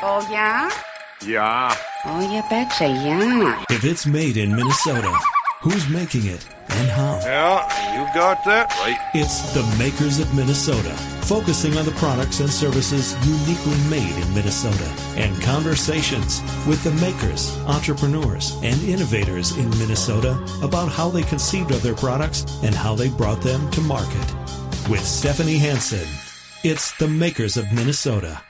Oh, yeah? Yeah. Oh, you betcha, yeah. If it's made in Minnesota, who's making it and how? Yeah, you got that right. It's the Makers of Minnesota, focusing on the products and services uniquely made in Minnesota, and conversations with the makers, entrepreneurs, and innovators in Minnesota about how they conceived of their products and how they brought them to market. With Stephanie Hansen, it's the Makers of Minnesota.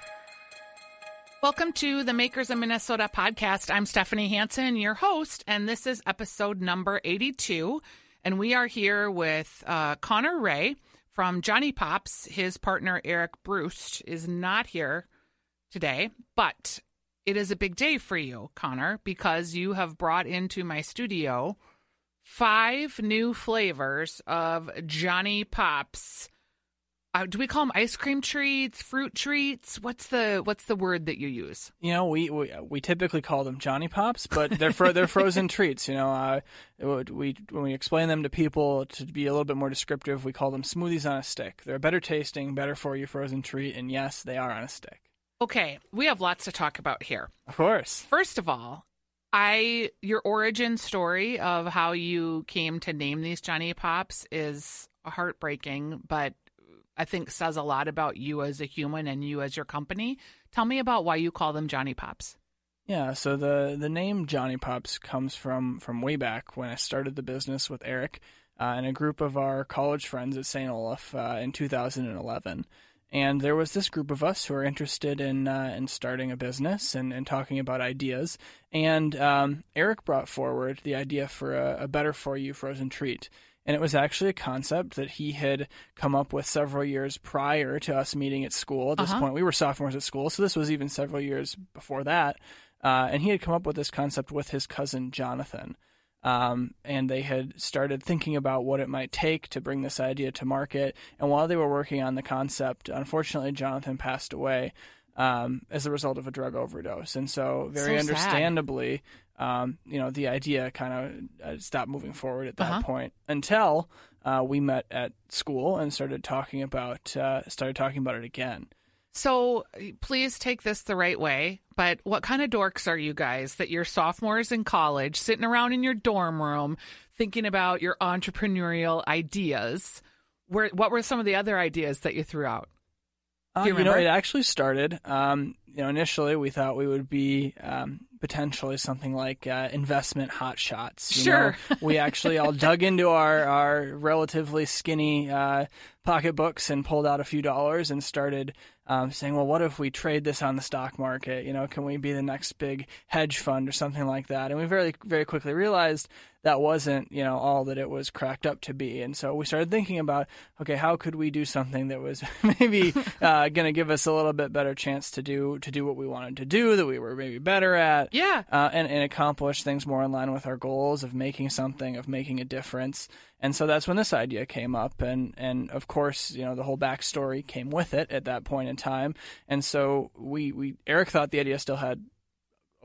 Welcome to the Makers of Minnesota podcast. I'm Stephanie Hansen, your host, and this is episode number 82. And we are here with uh, Connor Ray from JonnyPops. His partner, Eric Brust, is not here today, but it is a big day for you, Connor, because you have brought into my studio five new flavors of JonnyPops uh, do we call them ice cream treats, fruit treats? What's the what's the word that you use? You know, we we, we typically call them JonnyPops, but they're fro- they're frozen treats. You know, uh, we when we explain them to people to be a little bit more descriptive, we call them smoothies on a stick. They're a better tasting, better for you frozen treat, and yes, they are on a stick. Okay, we have lots to talk about here. Of course. First of all, I your origin story of how you came to name these Johnny Pops is heartbreaking, but I think says a lot about you as a human and you as your company. Tell me about why you call them JonnyPops. Yeah, so the the name JonnyPops comes from from way back when I started the business with Eric uh, and a group of our college friends at St. Olaf uh, in 2011. And there was this group of us who were interested in uh, in starting a business and, and talking about ideas. And um, Eric brought forward the idea for a, a better for you frozen treat. And it was actually a concept that he had come up with several years prior to us meeting at school. At this uh-huh. point, we were sophomores at school, so this was even several years before that. Uh, and he had come up with this concept with his cousin Jonathan. Um, and they had started thinking about what it might take to bring this idea to market. And while they were working on the concept, unfortunately, Jonathan passed away um, as a result of a drug overdose. And so, very so understandably, um, you know, the idea kind of uh, stopped moving forward at that uh-huh. point until uh, we met at school and started talking about uh, started talking about it again. So please take this the right way. But what kind of dorks are you guys that you're sophomores in college, sitting around in your dorm room, thinking about your entrepreneurial ideas? Where, what were some of the other ideas that you threw out? Uh, you, you, know, it actually started. Um, you know, initially we thought we would be um, potentially something like uh, investment hot shots. You sure. Know, we actually all dug into our, our relatively skinny uh, pocketbooks and pulled out a few dollars and started um, saying, well, what if we trade this on the stock market? You know, can we be the next big hedge fund or something like that? And we very, very quickly realized that wasn't, you know, all that it was cracked up to be. And so we started thinking about, okay, how could we do something that was maybe uh, going to give us a little bit better chance to do to do what we wanted to do, that we were maybe better at, yeah, uh, and and accomplish things more in line with our goals of making something, of making a difference. And so that's when this idea came up, and and of course, you know, the whole backstory came with it at that point in time. And so we we Eric thought the idea still had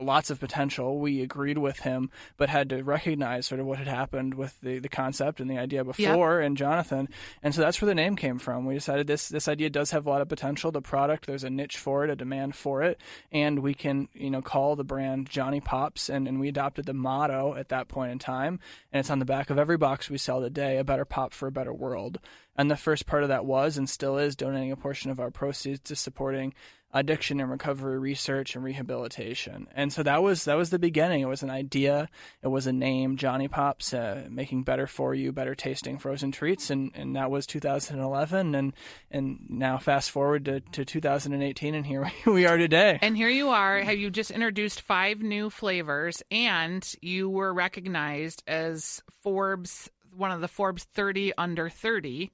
lots of potential. We agreed with him, but had to recognize sort of what had happened with the, the concept and the idea before yep. and Jonathan. And so that's where the name came from. We decided this this idea does have a lot of potential. The product, there's a niche for it, a demand for it, and we can, you know, call the brand JonnyPops and, and we adopted the motto at that point in time. And it's on the back of every box we sell today, a better pop for a better world. And the first part of that was and still is donating a portion of our proceeds to supporting addiction and recovery research and rehabilitation. And so that was that was the beginning. It was an idea. It was a name, JonnyPops, uh, making better for you, better tasting frozen treats, and, and that was 2011. And and now fast forward to, to 2018, and here we are today. And here you are. Have you just introduced five new flavors, and you were recognized as Forbes one of the Forbes 30 under 30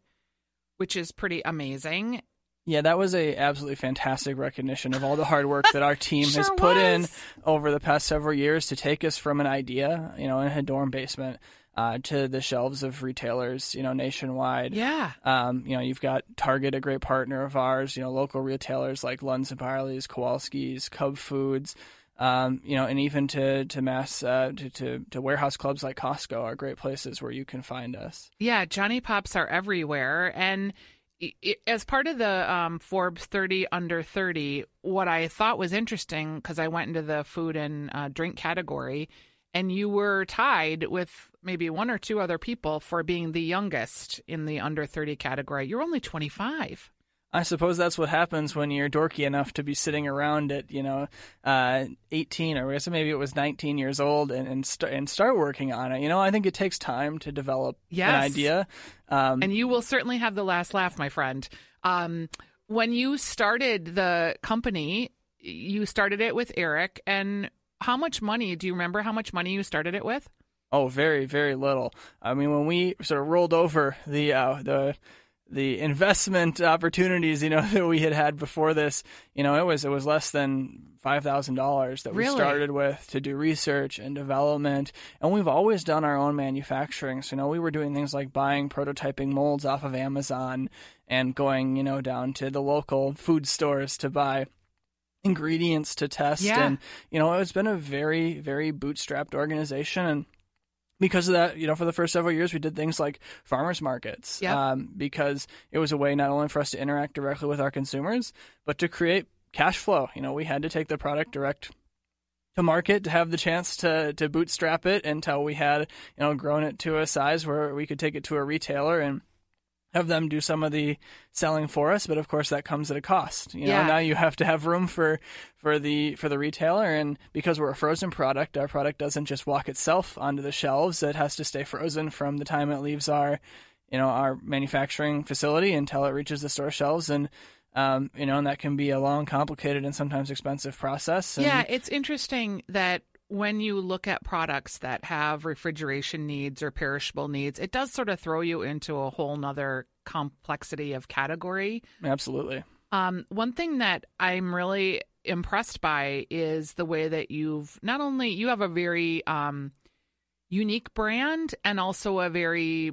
which is pretty amazing. Yeah, that was a absolutely fantastic recognition of all the hard work that our team sure has put was. in over the past several years to take us from an idea, you know, in a dorm basement uh, to the shelves of retailers, you know, nationwide. Yeah. Um, you know, you've got Target, a great partner of ours. You know, local retailers like Lunds and Byerly's, Kowalski's, Cub Foods. Um, you know, and even to to mass uh, to, to, to warehouse clubs like Costco are great places where you can find us. Yeah, JonnyPops are everywhere, and as part of the um, Forbes 30 under 30, what I thought was interesting because I went into the food and uh, drink category, and you were tied with maybe one or two other people for being the youngest in the under 30 category. You're only 25. I suppose that's what happens when you're dorky enough to be sitting around at, you know, uh, 18 or I guess maybe it was 19 years old and and, st- and start working on it. You know, I think it takes time to develop an idea. Um, and you will certainly have the last laugh, my friend. Um, when you started the company, you started it with Eric. And how much money do you remember? How much money you started it with? Oh, very, very little. I mean, when we sort of rolled over the uh, the the investment opportunities, you know, that we had had before this, you know, it was it was less than five thousand dollars that we Really? started with to do research and development, and we've always done our own manufacturing. So, you know, we were doing things like buying prototyping molds off of Amazon and going, you know, down to the local food stores to buy ingredients to test Yeah. and you know it's been a very very bootstrapped organization and because of that, you know, for the first several years, we did things like farmers markets, Yep. um, because it was a way not only for us to interact directly with our consumers, but to create cash flow. You know, we had to take the product direct to market to have the chance to to bootstrap it until we had, you know, grown it to a size where we could take it to a retailer and have them do some of the selling for us but of course that comes at a cost. You know Yeah. now you have to have room for for the for the retailer and because we're a frozen product our product doesn't just walk itself onto the shelves. It has to stay frozen from the time it leaves our you know our manufacturing facility until it reaches the store shelves. And um, you know and that can be a long complicated and sometimes expensive process. And Yeah, it's interesting that when you look at products that have refrigeration needs or perishable needs, it does sort of throw you into a whole nother complexity of category. absolutely Um, one thing that I'm really impressed by is the way that you've not only you have a very um, unique brand and also a very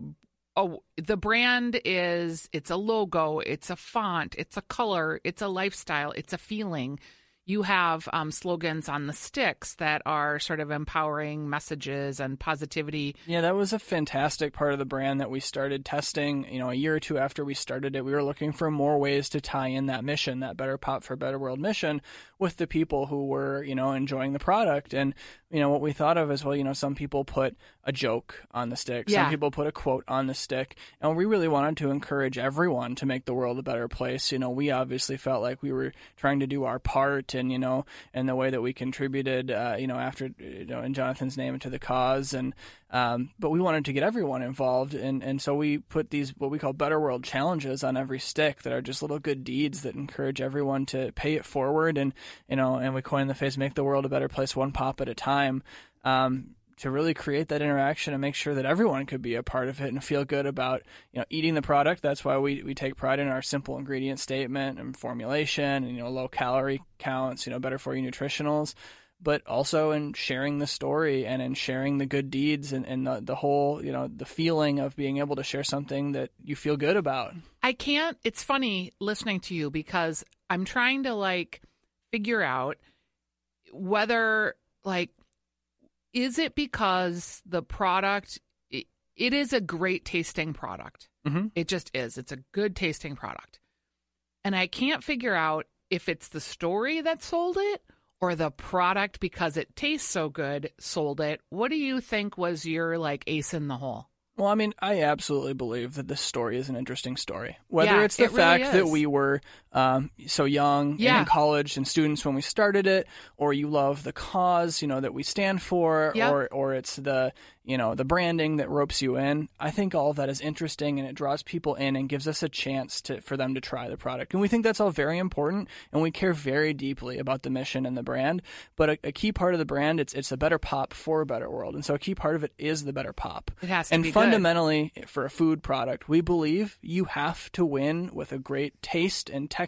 oh the brand is it's a logo, it's a font, it's a color, it's a lifestyle, it's a feeling. You have um, slogans on the sticks that are sort of empowering messages and positivity. Yeah, that was a fantastic part of the brand that we started testing. You know, a year or two after we started it, we were looking for more ways to tie in that mission, that Better Pop for Better World mission, with the people who were, you know, enjoying the product. And, you know, what we thought of as well, you know, some people put a joke on the stick, Yeah. some people put a quote on the stick. And we really wanted to encourage everyone to make the world a better place. You know, we obviously felt like we were trying to do our part and, you know, and the way that we contributed, uh, you know, after, you know, in Jonathan's name to the cause. And, um, but we wanted to get everyone involved. And, and so we put these, what we call Better World challenges on every stick that are just little good deeds that encourage everyone to pay it forward. And, you know, and we coined the phrase, make the world a better place one pop at a time. Um, to really create that interaction and make sure that everyone could be a part of it and feel good about you know eating the product. That's why we, we take pride in our simple ingredient statement and formulation and you know low calorie counts, you know better for you nutritionals, but also in sharing the story and in sharing the good deeds and, and the, the whole you know the feeling of being able to share something that you feel good about. I can't. It's funny listening to you because I'm trying to like figure out whether like is it because the product it, it is a great tasting product. Mhm. It just is. It's a good tasting product. And I can't figure out if it's the story that sold it or the product because it tastes so good sold it. What do you think was your like ace in the hole? Well, I mean, I absolutely believe that this story is an interesting story. Whether Yeah, it's the it really fact that is. we were um, so young Yeah. in college and students when we started it, or you love the cause, you know, that we stand for, Yep. or or it's the you know the branding that ropes you in. I think all of that is interesting and it draws people in and gives us a chance to for them to try the product. And we think that's all very important, and we care very deeply about the mission and the brand. But a, a key part of the brand, it's it's a better pop for a better world, and so a key part of it is the better pop. It has to and be good. fundamentally for a food product we believe you have to win with a great taste and texture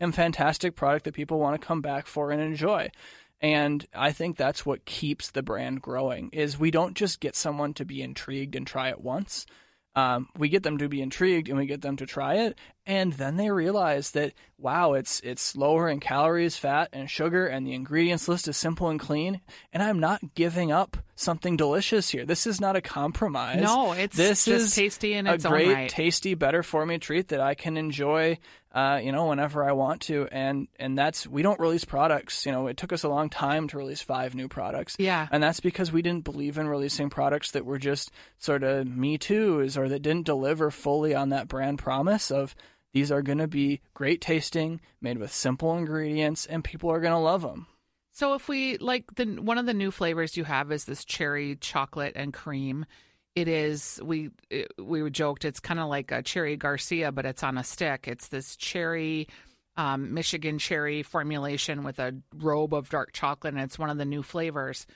and fantastic product that people want to come back for and enjoy and i think that's what keeps the brand growing is we don't just get someone to be intrigued and try it once um, we get them to be intrigued and we get them to try it, and then they realize that wow, it's it's lower in calories, fat, and sugar, and the ingredients list is simple and clean, and I'm not giving up something delicious here. This is not a compromise. No, it's this just is tasty and a its own great, right. tasty, better for me treat that I can enjoy, uh, you know, whenever I want to, and and that's we don't release products. You know, it took us a long time to release five new products. Yeah. And that's because we didn't believe in releasing products that were just sort of me too's or that didn't deliver fully on that brand promise of these are going to be great tasting, made with simple ingredients, and people are going to love them. So if we like the one of the new flavors you have is this cherry chocolate and cream. It is we it, we joked it's kind of like a cherry Garcia, but it's on a stick. It's this cherry um, Michigan cherry formulation with a robe of dark chocolate, and it's one of the new flavors.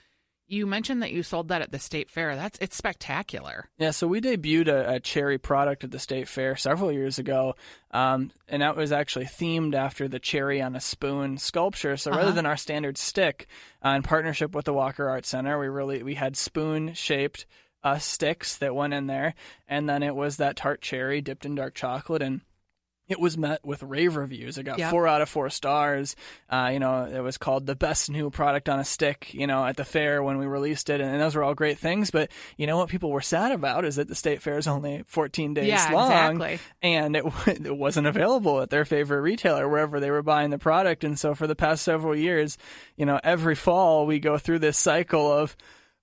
You mentioned that you sold that at the state fair. That's it's spectacular. Yeah, so we debuted a, a cherry product at the state fair several years ago, um, and that was actually themed after the cherry on a spoon sculpture. So rather than our standard stick, uh, in partnership with the Walker Art Center, we really we had spoon shaped uh, sticks that went in there, and then it was that tart cherry dipped in dark chocolate and. It was met with rave reviews. It got Yep. four out of four stars. Uh, you know, it was called the best new product on a stick. You know, at the fair when we released it, and those were all great things. But you know what people were sad about is that the state fair is only 14 days Yeah, long, exactly. and it it wasn't available at their favorite retailer wherever they were buying the product. And so for the past several years, you know, every fall we go through this cycle of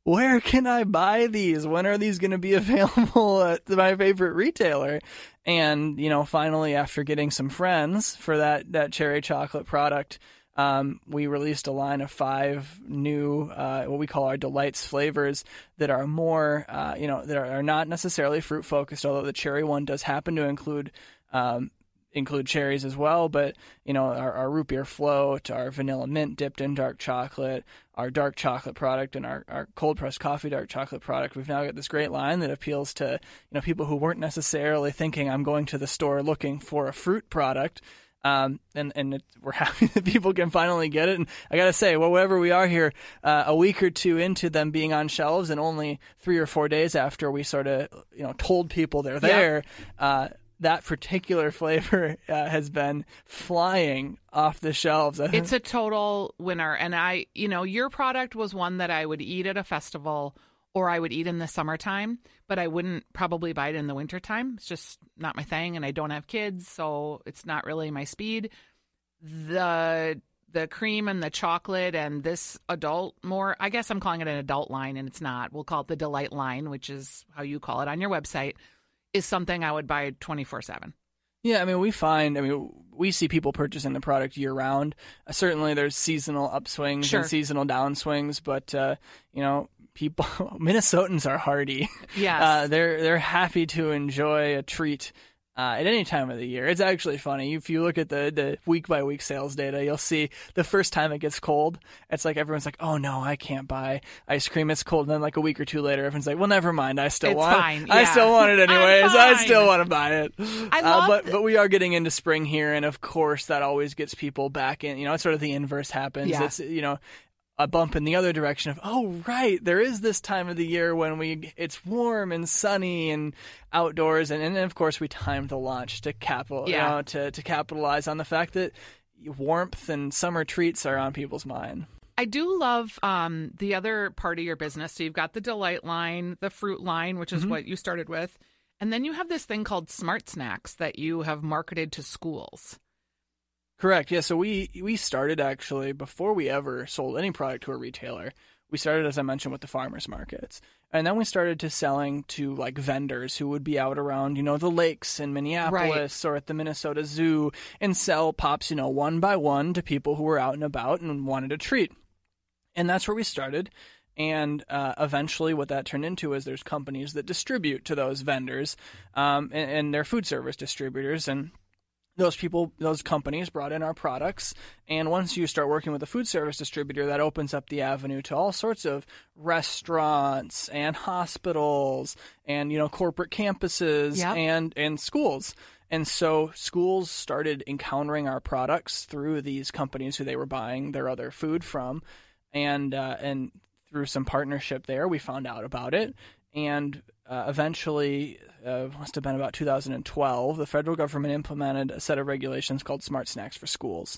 where can I buy these? When are these going to be available at my favorite retailer? And you know, finally, after getting some friends for that that cherry chocolate product, um, we released a line of five new uh, what we call our delights flavors that are more, uh, you know, that are, not necessarily fruit focused. Although the cherry one does happen to include. Um, include cherries as well, but you know our, our root beer float, our vanilla mint dipped in dark chocolate, our dark chocolate product, and our, our cold pressed coffee dark chocolate product. We've now got this great line that appeals to you know people who weren't necessarily thinking I'm going to the store looking for a fruit product. Um, and and it, we're happy that people can finally get it. And I gotta say, well, wherever we are here, uh, a week or two into them being on shelves, and only three or four days after we sort of you know told people they're there, uh, that particular flavor uh, has been flying off the shelves. It's a total winner. And I, you know, your product was one that I would eat at a festival or I would eat in the summertime, but I wouldn't probably buy it in the wintertime. It's just not my thing. And I don't have kids, so it's not really my speed. The the cream and the chocolate and this adult more I guess I'm calling it an adult line and it's not. We'll call it the delight line, which is how you call it on your website, is something I would buy 24/7. Yeah, I mean, we find, I mean, we see people purchasing the product year round. Uh, certainly, there's seasonal upswings Sure. and seasonal downswings, but uh, you know, people Minnesotans are hardy. Yes. uh, they're they're happy to enjoy a treat. Uh, at any time of the year, it's actually funny. If you look at the, the week by week sales data, you'll see the first time it gets cold, it's like everyone's like, "Oh no, I can't buy ice cream. It's cold." And then like a week or two later, everyone's like, "Well, never mind. I still It's want. fine, I yeah. still want it anyways. I still want to buy it." I Uh, love but but we are getting into spring here, and of course that always gets people back in. You know, it's sort of the inverse happens. Yeah. It's you know a bump in the other direction of oh right, there is this time of the year when we it's warm and sunny and outdoors, and, and then of course we timed the launch to capital Yeah. you know, to to capitalize on the fact that warmth and summer treats are on people's mind. I do love um, the other part of your business. So you've got the delight line, the fruit line, which is Mm-hmm. what you started with, and then you have this thing called Smart Snacks that you have marketed to schools. Correct. Yeah. So we we started actually before we ever sold any product to a retailer. We started, as I mentioned, with the farmers markets, and then we started to selling to like vendors who would be out around, you know, the lakes in Minneapolis or at the Minnesota Zoo and sell pops, you know, one by one to people who were out and about and wanted a treat. And that's where we started. And uh, eventually, what that turned into is there's companies that distribute to those vendors, um, and, and they're food service distributors, and those people, those companies brought in our products. And once you start working with a food service distributor, that opens up the avenue to all sorts of restaurants and hospitals and, you know, corporate campuses Yep. and, and schools. And so schools started encountering our products through these companies who they were buying their other food from. And, uh, and through some partnership there, we found out about it. And uh, eventually, uh, must have been about 2012, the federal government implemented a set of regulations called Smart Snacks for Schools.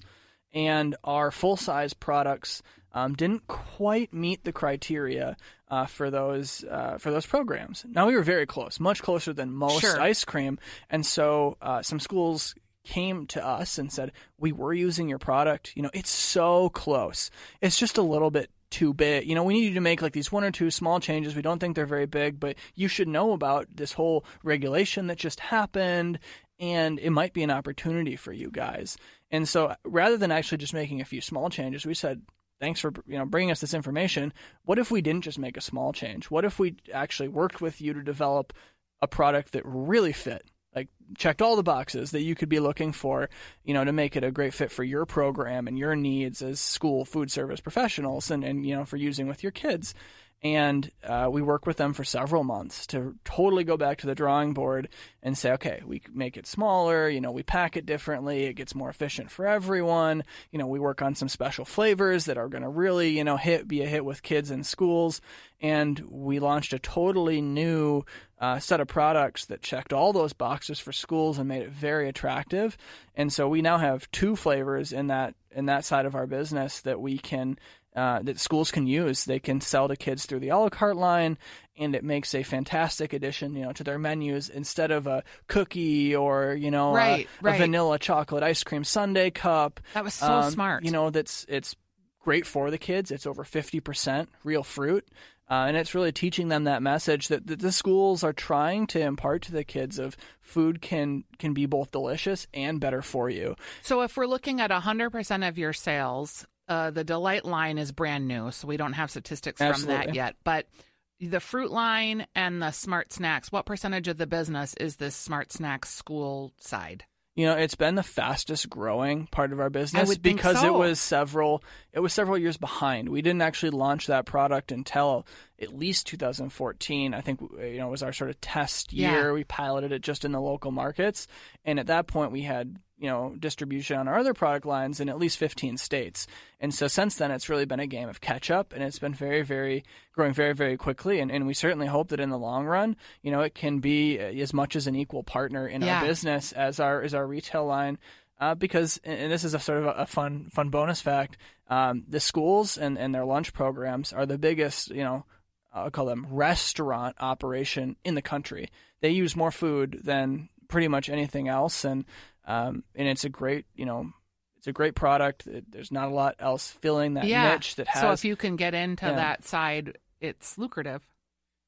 And our full size products um, didn't quite meet the criteria uh, for those uh, for those programs. Now we were very close, much closer than most Sure. ice cream, and so uh, some schools came to us and said, "We were using your product. You know, it's so close. It's just a little bit too big. You know, we need you to make like these one or two small changes. We don't think they're very big, but you should know about this whole regulation that just happened." And it might be an opportunity for you guys. And so, rather than actually just making a few small changes, we said, thanks for you know bringing us this information. What if we didn't just make a small change? What if we actually worked with you to develop a product that really fit, like checked all the boxes that you could be looking for, you know, to make it a great fit for your program and your needs as school food service professionals, and and you know for using with your kids. And uh, we work with them for several months to totally go back to the drawing board and say, okay, we make it smaller. You know, we pack it differently. It gets more efficient for everyone. You know, we work on some special flavors that are going to really, you know, hit be a hit with kids in schools. And we launched a totally new uh, set of products that checked all those boxes for schools and made it very attractive. And so we now have two flavors in that in that side of our business that we can uh, that schools can use. They can sell to kids through the a la carte line, and it makes a fantastic addition, you know, to their menus instead of a cookie or you know a- Right, a, vanilla chocolate ice cream sundae cup. That was so Um, smart. You know, that's it's great for the kids. It's over fifty percent real fruit. Uh, and it's really teaching them that message that, that the schools are trying to impart to the kids of food can can be both delicious and better for you. So if we're looking at 100% of your sales, uh, the Delight line is brand new, so we don't have statistics from that yet. But the fruit line and the smart snacks, what percentage of the business is this smart snacks school side? You know, it's been the fastest growing part of our business because so. it was several it was several years behind. We didn't actually launch that product until at least 2014. I think you know it was our sort of test Yeah. year. We piloted it just in the local markets, and at that point we had you know distribution on our other product lines in at least 15 states. And so since then, it's really been a game of catch up, and it's been very, very growing very, very quickly. And, and we certainly hope that in the long run, you know, it can be uh, as much as an equal partner in Yeah. our business as our as our retail line. Uh, because and this is a sort of a, a fun fun bonus fact. Um, the schools and, and their lunch programs are the biggest, you know, I'll call them restaurant operation in the country. They use more food than pretty much anything else, and um, and it's a great, you know, it's a great product. There's not a lot else filling that yeah. niche that has. so if you can get into Yeah. that side, it's lucrative.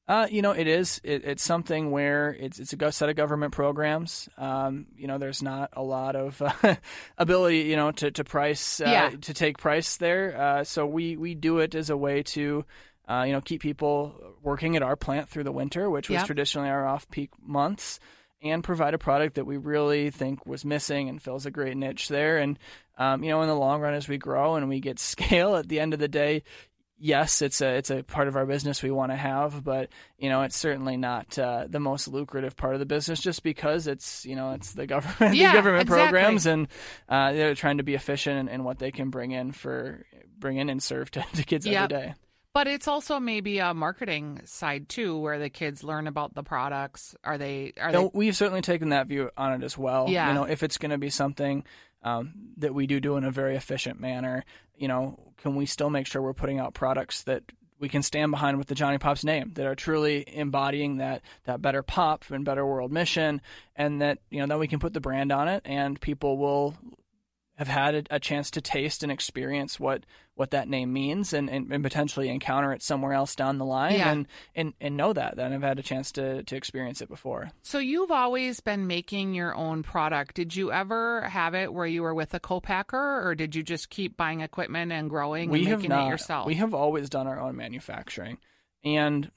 Uh, you know, it is. It, it's something where it's it's a set of government programs. Um, you know, there's not a lot of uh, ability, you know, to to price, uh, Yeah. to take price there. Uh, so we we do it as a way to, uh, you know, keep people working at our plant through the winter, which was traditionally our off peak months, and provide a product that we really think was missing and fills a great niche there. And um, you know, in the long run, as we grow and we get scale, at the end of the day, yes, it's a it's a part of our business we want to have, but you know, it's certainly not uh, the most lucrative part of the business just because it's you know it's the government Yeah, the government exactly. programs and uh, they're trying to be efficient in, in what they can bring in for bring in and serve to, to kids Yep. every day. But it's also maybe a marketing side too, where the kids learn about the products. Are they? Are No, they? we've certainly taken that view on it as well. Yeah. You know, if it's going to be something um, that we do do in a very efficient manner, you know, can we still make sure we're putting out products that we can stand behind with the JonnyPops name that are truly embodying that that better pop and better world mission, and that you know then we can put the brand on it, and people will have had a, a chance to taste and experience what what that name means and, and, and potentially encounter it somewhere else down the line Yeah. and, and and know that that I've had a chance to to experience it before. So you've always been making your own product. Did you ever have it where you were with a co-packer, or did you just keep buying equipment and growing we and making not, it yourself? We have always done our own manufacturing, and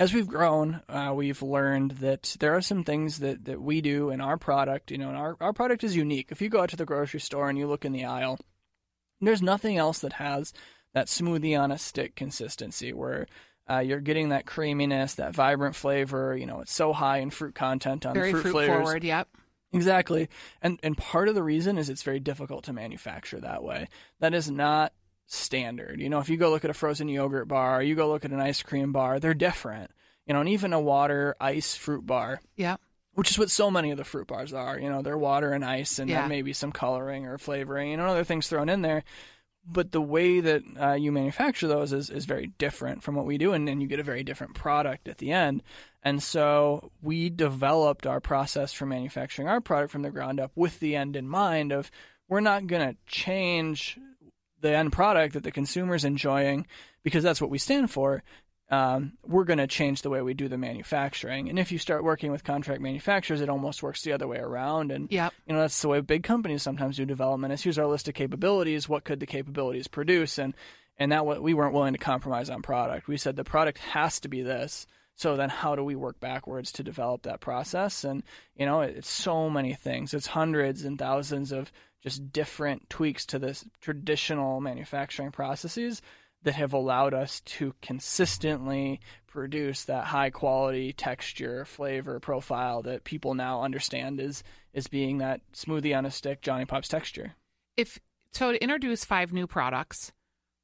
as we've grown, uh, we've learned that there are some things that, that we do in our product. You know, and our our product is unique. If you go out to the grocery store and you look in the aisle, there's nothing else that has that smoothie on a stick consistency where. Uh, you're getting that creaminess, that vibrant flavor. You know, it's so high in fruit content on Very the fruit, fruit flavors. forward. Yep. Exactly. And and part of the reason is it's very difficult to manufacture that way. That is not standard. You know, if you go look at a frozen yogurt bar, you go look at an ice cream bar, they're different. you know, and even a water ice fruit bar, Yeah. which is what so many of the fruit bars are. You know, they're water and ice, and Yeah. maybe some coloring or flavoring, and other things thrown in there. But the way that uh, you manufacture those is, is very different from what we do, and then you get a very different product at the end. And so we developed our process for manufacturing our product from the ground up with the end in mind of we're not going to change the end product that the consumer's enjoying because that's what we stand for. Um, we're going to change the way we do the manufacturing. And if you start working with contract manufacturers, it almost works the other way around. And Yep. you know that's the way big companies sometimes do development. Is here's our list of capabilities. What could the capabilities produce? And and that what we weren't willing to compromise on product. We said the product has to be this. So then, how do we work backwards to develop that process? And you know, it's so many things. It's hundreds and thousands of just different tweaks to this traditional manufacturing processes that have allowed us to consistently produce that high quality texture, flavor profile that people now understand is is being that smoothie on a stick JonnyPops texture. If so, to introduce five new products,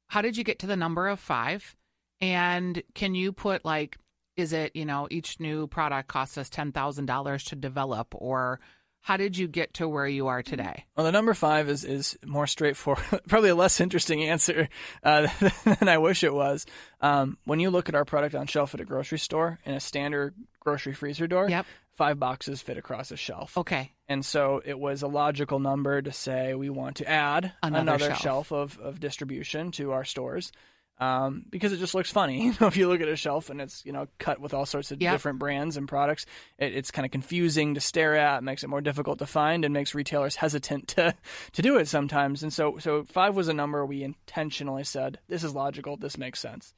how did you get to the number of five? And can you put like, is it you know each new product costs us ten thousand dollars to develop, or how did you get to where you are today? Well, the number five is is more straightforward, probably a less interesting answer uh, than I wish it was. Um, when you look at our product on shelf at a grocery store in a standard grocery freezer door, Yep. five boxes fit across a shelf. Okay. And so it was a logical number to say we want to add Another shelf, shelf. of, of distribution to our stores um, because it just looks funny. You know, if you look at a shelf and it's you know cut with all sorts of Yep. different brands and products, it, it's kind of confusing to stare at, makes it more difficult to find, and makes retailers hesitant to to do it sometimes. And so so five was a number we intentionally said this is logical, this makes sense.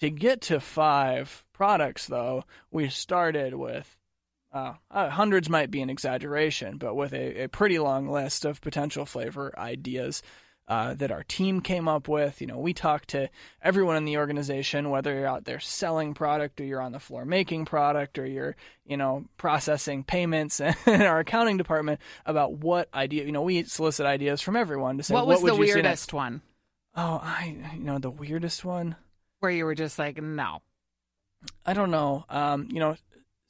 To get to five products, though, we started with uh, uh, hundreds might be an exaggeration, but with a, a pretty long list of potential flavor ideas uh, that our team came up with. You know, we talked to everyone in the organization, whether you're out there selling product or you're on the floor making product or you're, you know, processing payments in our accounting department about what idea. You know, we solicit ideas from everyone to say what was would the you see next? weirdest one Oh, I you know the weirdest one. where you were just like, no? I don't know. Um, you know,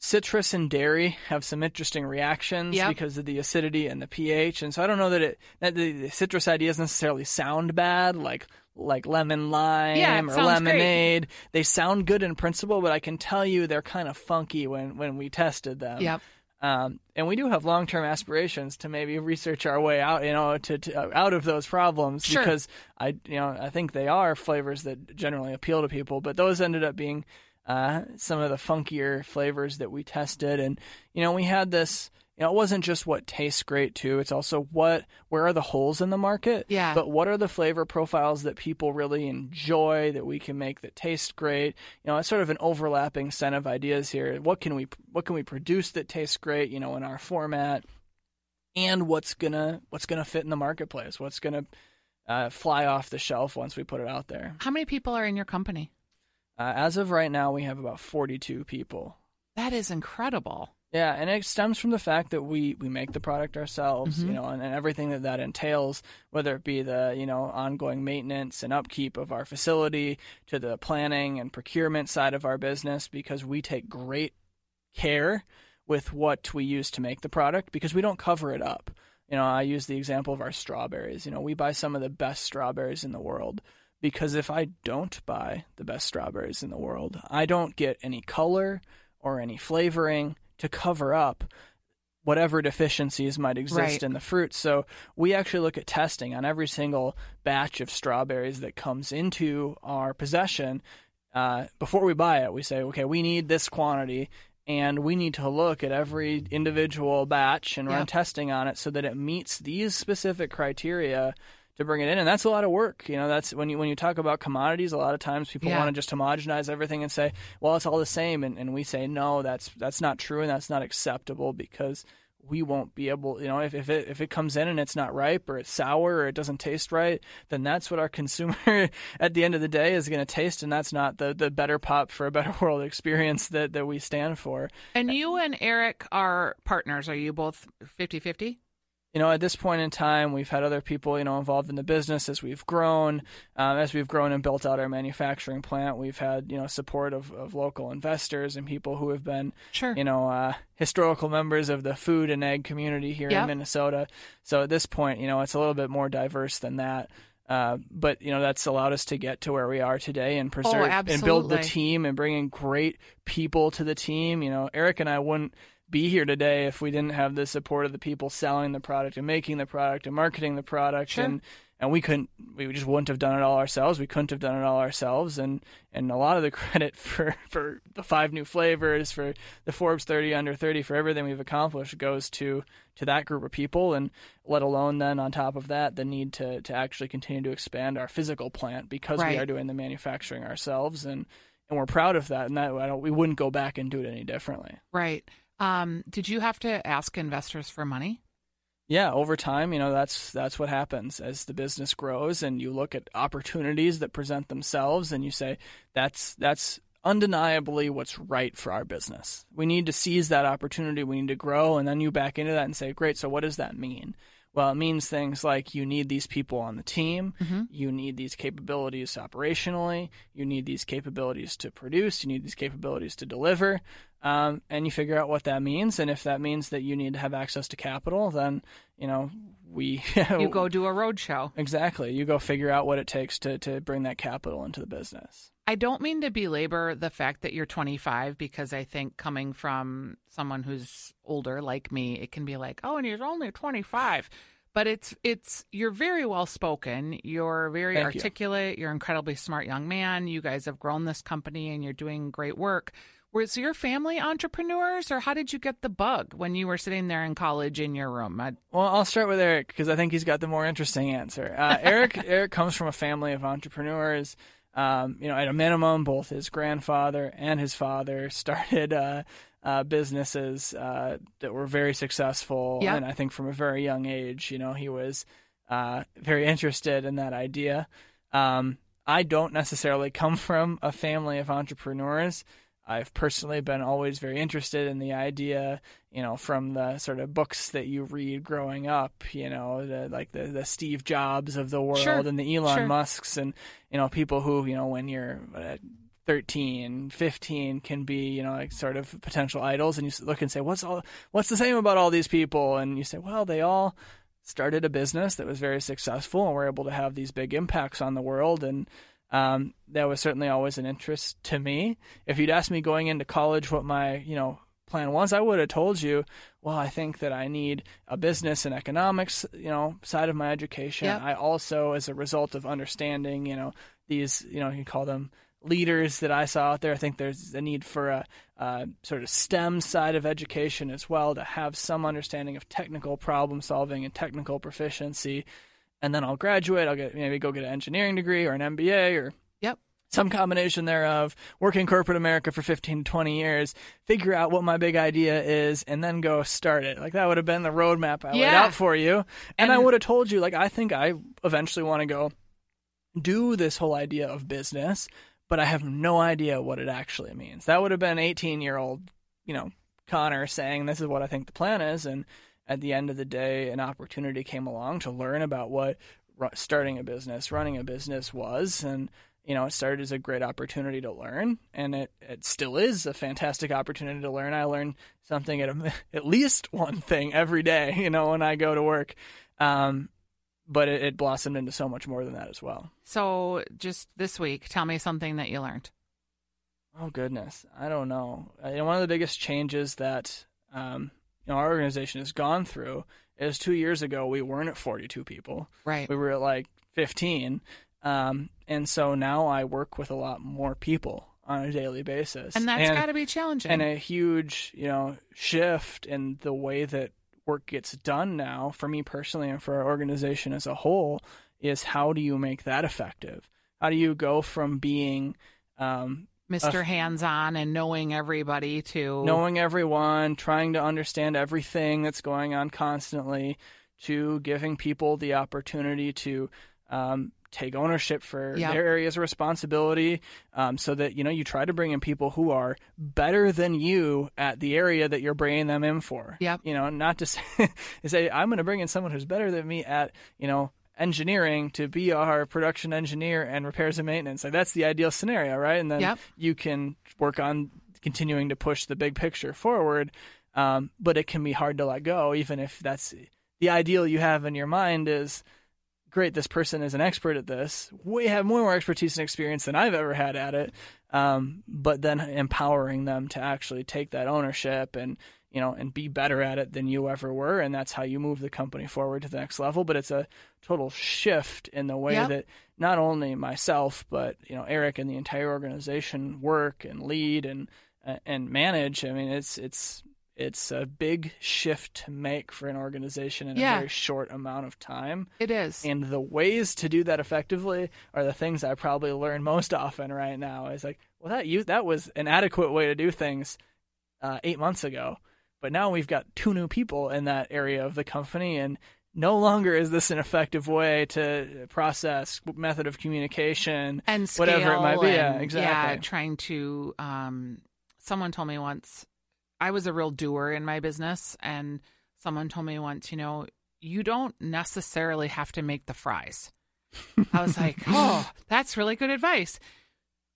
citrus and dairy have some interesting reactions Yep. because of the acidity and the pH, and so I don't know that it that the, citrus ideas necessarily sound bad, like like lemon lime Yeah, or sounds great. lemonade. They sound good in principle, but I can tell you they're kind of funky when when we tested them. Yep. Um, and we do have long-term aspirations to maybe research our way out, you know, to, to uh, out of those problems Sure. because I, you know, I think they are flavors that generally appeal to people. But those ended up being uh, some of the funkier flavors that we tested, and you know, we had this. You know, it wasn't just what tastes great too. It's also what where are the holes in the market? Yeah. But what are the flavor profiles that people really enjoy that we can make that taste great? You know, it's sort of an overlapping set of ideas here. What can we what can we produce that tastes great? You know, in our format, and what's gonna what's gonna fit in the marketplace? What's gonna uh, fly off the shelf once we put it out there? How many people are in your company? Uh, as of right now, we have about forty two people. That is incredible. Yeah, and it stems from the fact that we, we make the product ourselves, you know, and, and everything that that entails, whether it be the you know ongoing maintenance and upkeep of our facility, to the planning and procurement side of our business, because we take great care with what we use to make the product because we don't cover it up. You know, I use the example of our strawberries. You know, we buy some of the best strawberries in the world because if I don't buy the best strawberries in the world, I don't get any color or any flavoring to cover up whatever deficiencies might exist Right. in the fruit. So we actually look at testing on every single batch of strawberries that comes into our possession. Uh, before we buy it, we say, okay, we need this quantity, and we need to look at every individual batch and run testing on it so that it meets these specific criteria to bring it in and that's a lot of work you know that's when you when you talk about commodities a lot of times people Yeah. want to just homogenize everything and say well it's all the same and, and we say no that's that's not true and that's not acceptable because we won't be able you know if, if it if it comes in and it's not ripe or it's sour or it doesn't taste right then that's what our consumer at the end of the day is going to taste and that's not the the better pop for a better world experience that that we stand for And you and Eric are partners. Are you both 50 50? You know, at this point in time, we've had other people, you know, involved in the business as we've grown. Um, as we've grown and built out our manufacturing plant, we've had, you know, support of, of local investors and people who have been, Sure. you know, uh, historical members of the food and ag community here Yep. in Minnesota. So at this point, you know, it's a little bit more diverse than that. Uh, but you know that's allowed us to get to where we are today and preserve and build the team and bring in great people to the team. You know, Eric and I wouldn't be here today if we didn't have the support of the people selling the product and making the product and marketing the product Sure. and and we couldn't we just wouldn't have done it all ourselves we couldn't have done it all ourselves and and a lot of the credit for for the five new flavors for the Forbes 30 under 30 for everything we've accomplished goes to to that group of people and let alone then on top of that the need to to actually continue to expand our physical plant because Right. we are doing the manufacturing ourselves and and we're proud of that and that I don't we wouldn't go back and do it any differently Right. Um, did you have to ask investors for money? yeah over time you know that's that's what happens. As the business grows and you look at opportunities that present themselves and you say that's that's undeniably what's right for our business. We need to seize that opportunity. We need to grow. And then you back into that and say great so what does that mean? Well it means things like you need these people on the team. You need these capabilities operationally. You need these capabilities to produce. You need these capabilities to deliver um, and you figure out what that means and if that means that you need to have access to capital then you know we You go do a road show. exactly you go figure out what it takes to, to bring that capital into the business I don't mean to belabor the fact that you're 25 because I think coming from someone who's older like me, it can be like, oh, and you're only 25. But it's it's you're very well spoken. You're very Thank you. articulate. You're an incredibly smart young man. You guys have grown this company and you're doing great work. Was your family entrepreneurs, or how did you get the bug when you were sitting there in college in your room? I, Well, I'll start with Eric because I think he's got the more interesting answer. Uh, Eric Eric comes from a family of entrepreneurs. Um, you know, at a minimum, both his grandfather and his father started uh, uh, businesses uh, that were very successful, Yep. and I think from a very young age, you know, he was uh, very interested in that idea. Um, I don't necessarily come from a family of entrepreneurs. I've personally been always very interested in the idea, you know, from the sort of books that you read growing up, you know, the, like the, the Steve Jobs of the world Sure, and the Elon sure. Musks and, you know, people who, you know, when you're uh, 13, 15 can be, you know, like sort of potential idols and you look and say, what's all, what's the same about all these people? And you say, well, they all started a business that was very successful and were able to have these big impacts on the world and um, that was certainly always an interest to me. If you'd asked me going into college what my you know plan was, I would have told you, well, I think that I need a business and economics you know side of my education. Yep. I also, as a result of understanding you know these you know you can call them leaders that I saw out there. I think there's a need for a, uh sort of STEM side of education as well to have some understanding of technical problem solving and technical proficiency. And then I'll graduate. I'll get maybe go get an engineering degree or an MBA or yep. some combination thereof, work in corporate America for 15 to 20 years, figure out what my big idea is, and then go start it. Like that would have been the roadmap I laid out for you. And, I would have told you, like, I think I eventually want to go do this whole idea of business, but I have no idea what it actually means. That would have been 18 year old, you know, Connor saying, this is what I think the plan is. And at the end of the day, an opportunity came along to learn about what starting a business, running a business was. And, you know, it started as a great opportunity to learn, and it, it still is a fantastic opportunity to learn. I learn something at, a, at least one thing every day, you know, when I go to work. Um, but it, it blossomed into so much more than that as well. So just this week, tell me something that you learned. Oh goodness, I don't know. Uh, you know, one of the biggest changes that um, you know our organization has gone through is two years ago we weren't at 42 people. Right. We were at like 15, um, and so now I work with a lot more people on a daily basis, And that's got to be challenging. and a huge you know shift in the way that work gets done now for me personally and for our organization as a whole is how do you make that effective? How do you go from being um, Mr. Hands on and knowing everybody to knowing everyone, trying to understand everything that's going on constantly, to giving people the opportunity to um, take ownership for Yep. their areas of responsibility, um, so that you know you try to bring in people who are better than you at the area that you're bringing them in for. Yep. You know, not to say, to say I'm going to bring in someone who's better than me at you know engineering to be our production engineer and repairs and maintenance. Like that's the ideal scenario, right? And then Yep. you can work on continuing to push the big picture forward. Um, but it can be hard to let go, even if that's the ideal you have in your mind is great. This person is an expert at this. We have more, and more expertise and experience than I've ever had at it. Um, but then empowering them to actually take that ownership and you know and be better at it than you ever were, and that's how you move the company forward to the next level. But it's a total shift in the way Yep. that not only myself but you know Eric and the entire organization work and lead and and manage. I mean, it's it's it's a big shift to make for an organization in Yeah. a very short amount of time. It is. And the ways to do that effectively are the things I probably learn most often right now. Is like, well, that you that was an adequate way to do things uh, eight months ago, but now we've got two new people in that area of the company, and no longer is this an effective way to process method of communication and scale whatever it might be. Yeah, exactly. Yeah, trying to. Um, someone told me once, I was a real doer in my business, and someone told me once, you know, you don't necessarily have to make the fries. I was like, oh, that's really good advice.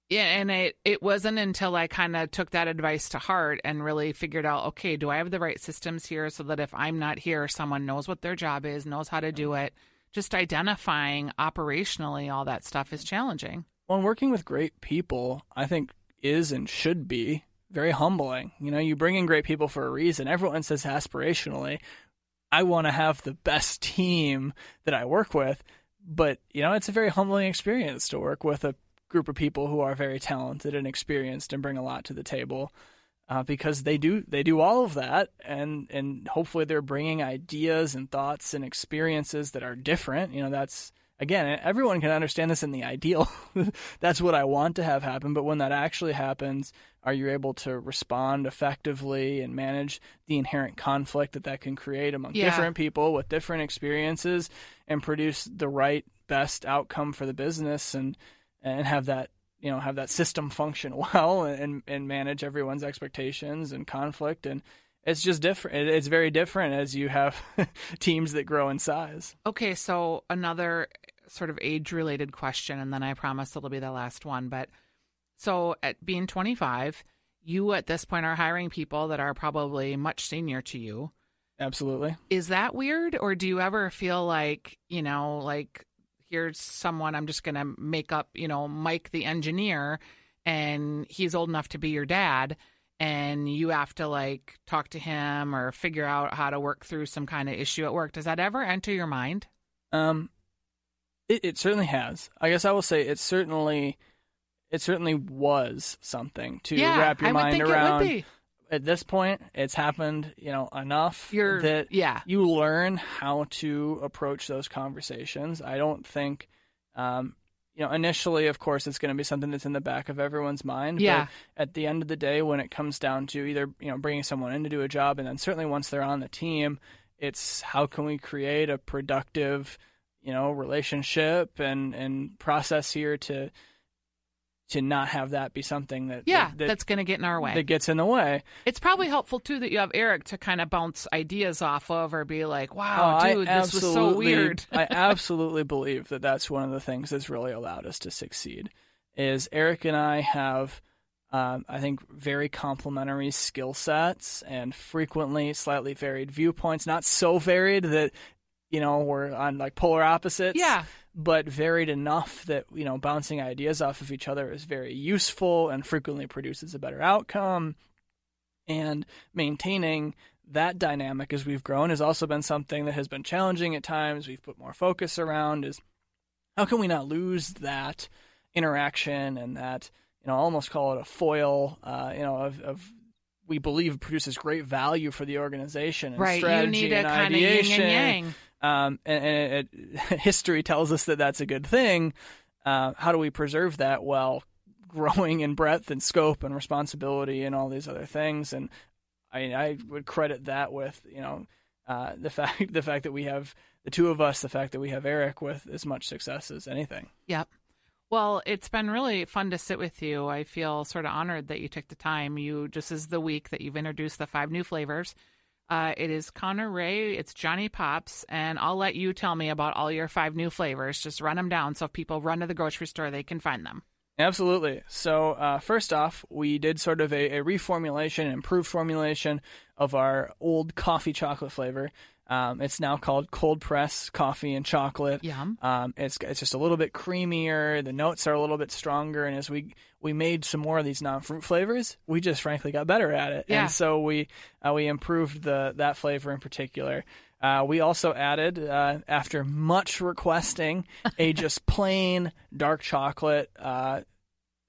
Yeah, and it it wasn't until I kind of took that advice to heart and really figured out, okay, do I have the right systems here so that if I'm not here, someone knows what their job is, knows how to do it. Just identifying operationally all that stuff is challenging. Well, working with great people, I think, is and should be very humbling. You know, you bring in great people for a reason. Everyone says aspirationally, I want to have the best team that I work with. But, you know, it's a very humbling experience to work with a group of people who are very talented and experienced and bring a lot to the table. Uh, because they do they do all of that and and hopefully they're bringing ideas and thoughts and experiences that are different you know that's again everyone can understand this in the ideal that's what i want to have happen but when that actually happens are you able to respond effectively and manage the inherent conflict that that can create among Yeah. different people with different experiences and produce the right best outcome for the business and and have that you know have that system function well and and manage everyone's expectations and conflict and it's just different it's very different as you have teams that grow in size Okay, so another sort of age related question, and then I promise it'll be the last one. But so at being 25, you at this point are hiring people that are probably much senior to you. absolutely Is that weird, or do you ever feel like, you know, like here's someone I'm just going to make up, you know, Mike the engineer, and he's old enough to be your dad? And you have to like talk to him or figure out how to work through some kind of issue at work. Does that ever enter your mind? um it, it certainly has i guess i will say it certainly it certainly was something to yeah, wrap your I mind think around It would be. At this point it's happened you know enough You're that yeah. you learn how to approach those conversations. I don't think, um, you know, initially, of course, it's going to be something that's in the back of everyone's mind. Yeah. But at the end of the day, when it comes down to either you know bringing someone in to do a job, and then certainly once they're on the team, it's how can we create a productive, you know, relationship and and process here to to not have that be something that Yeah, that, that, that's going to get in our way. that gets in the way. it's probably helpful too that you have Eric to kind of bounce ideas off of or be like, "Wow, Oh, dude, I this was so weird." I absolutely believe that that's one of the things that's really allowed us to succeed. Is Eric and I have, um, I think, very complementary skill sets and frequently slightly varied viewpoints. Not so varied that you know we're on like polar opposites. Yeah. But varied enough that you know bouncing ideas off of each other is very useful and frequently produces a better outcome and maintaining that dynamic as we've grown has also been something that has been challenging at times. We've put more focus around is how can we not lose that interaction and that you know almost call it a foil uh, you know of, of we believe produces great value for the organization and right, you need a and kind of yin and yang. Um, and, and it, history tells us that that's a good thing. Uh, how do we preserve that while growing in breadth and scope and responsibility and all these other things? And I, I would credit that with you know uh, the fact the fact that we have the two of us, the fact that we have Eric with as much success as anything. Yep. Well, it's been really fun to sit with you. I feel sort of honored that you took the time. You just is the week that you've introduced the five new flavors. Uh, it is Connor Ray, it's JonnyPops, and I'll let you tell me about all your five new flavors. Just run them down so if people run to the grocery store, they can find them. Absolutely. So, uh, first off, we did sort of a, a reformulation, improved formulation of our old coffee chocolate flavor. Um, it's now called cold press coffee and chocolate. Yum. Um, it's it's just a little bit creamier. The notes are a little bit stronger, and as we we made some more of these non fruit flavors, we just frankly got better at it. Yeah. And so we uh, we improved the that flavor in particular. Uh, we also added, uh, after much requesting, a just plain dark chocolate uh,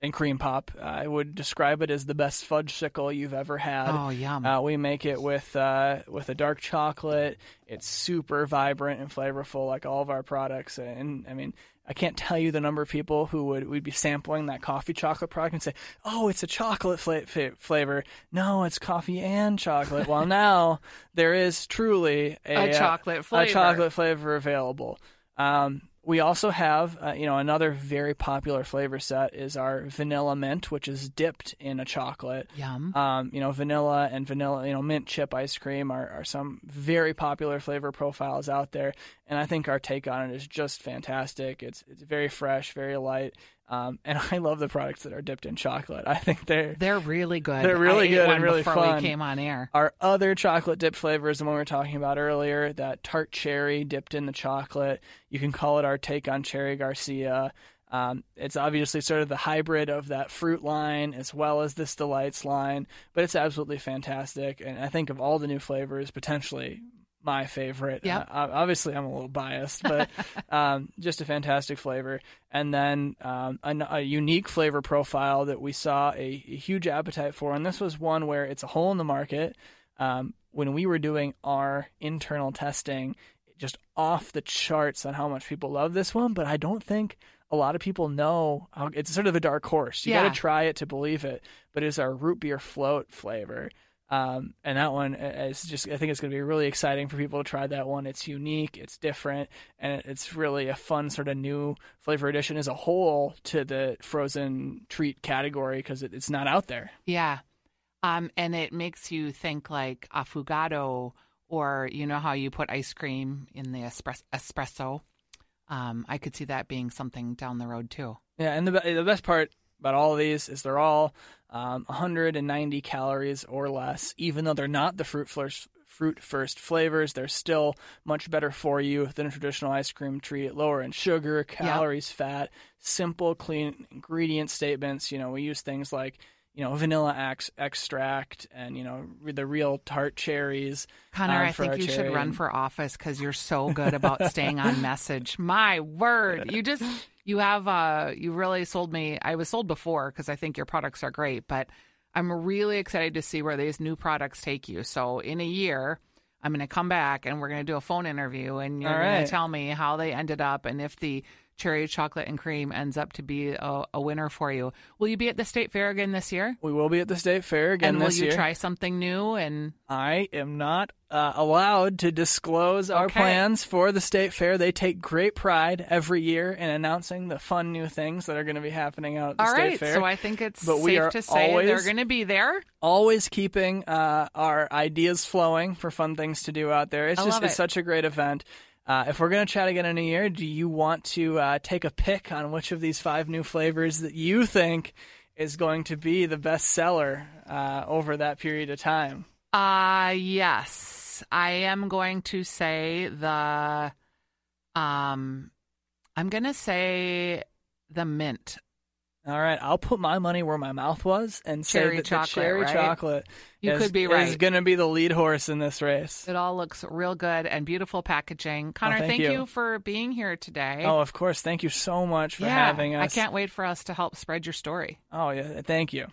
and cream pop. I would describe it as the best Fudgsicle you've ever had. Oh, yum. Uh, we make it with uh, with a dark chocolate. It's super vibrant and flavorful, like all of our products. And I mean, I can't tell you the number of people who would would be sampling that coffee chocolate product and say, "Oh, it's a chocolate fla- fa- flavor." No, it's coffee and chocolate. well, now there is truly a, A chocolate uh, flavor. a chocolate flavor available. Um, we also have, uh, you know, another very popular flavor set is our vanilla mint, which is dipped in a chocolate. Yum. Um, you know, vanilla and vanilla, you know, mint chip ice cream are, are some very popular flavor profiles out there, and I think our take on it is just fantastic. It's it's very fresh, very light, um, and I love the products that are dipped in chocolate. I think they're They're really good. They're really good and really before fun. we came on air. our other chocolate dip flavors, the one we were talking about earlier, that tart cherry dipped in the chocolate. You can call it our take on Cherry Garcia. Um, it's obviously sort of the hybrid of that fruit line as well as this delights line, but it's absolutely fantastic. And I think of all the new flavors, potentially my favorite. Yep. Uh, obviously, I'm a little biased, but um, just a fantastic flavor. And then um, a, a unique flavor profile that we saw a, a huge appetite for, and this was one where it's a hole in the market. Um, when we were doing our internal testing, just off the charts on how much people love this one, but I don't think a lot of people know how it's sort of a dark horse. You Yeah. got to try it to believe it. But it's our root beer float flavor. Um, and that one is just, I think it's going to be really exciting for people to try that one. It's unique, it's different, and it's really a fun sort of new flavor addition as a whole to the frozen treat category because it, it's not out there. Yeah. Um, and it makes you think like affogato, or you know how you put ice cream in the espresso. espresso. Um, I could see that being something down the road too. Yeah, and the the best part about all of these is they're all um, 190 calories or less. Even though they're not the fruit first fruit first flavors, they're still much better for you than a traditional ice cream treat. Lower in sugar, calories, fat, simple, clean ingredient statements. You know, we use things like you know vanilla ex- extract and you know the real tart cherries. Connor, um, I think you should run for office because you're so good about staying on message. My word, you just you have uh you really sold me. I was sold before because I think your products are great, but I'm really excited to see where these new products take you. So in a year. I'm going to come back and we're going to do a phone interview, and you're All going to tell me how they ended up and if the cherry chocolate and cream ends up to be a, a winner for you. Will you be at the state fair again this year? We will be at the state fair again and will you year. try something new? And I am not uh, allowed to disclose our plans for the state fair. They take great pride every year in announcing the fun new things that are going to be happening out at the all state right, fair. so I think it's But we safe are to say they're going to be there. Always keeping uh, our ideas flowing for fun things to do out there. It's I just it's it. such a great event. Uh, if we're going to chat again in a year, do you want to uh, take a pick on which of these five new flavors that you think is going to be the best seller uh, over that period of time? Uh yes. I am going to say the um I'm going to say the mint. All right, I'll put my money where my mouth was and say Cherry that the chocolate, cherry right? chocolate You is, could be is going to be the lead horse in this race. It all looks real good and beautiful packaging. Oh, Connor, thank thank you. you. for being here today. Oh, of course. Thank you so much for yeah, having us. I can't wait for us to help spread your story. Oh, yeah. Thank you.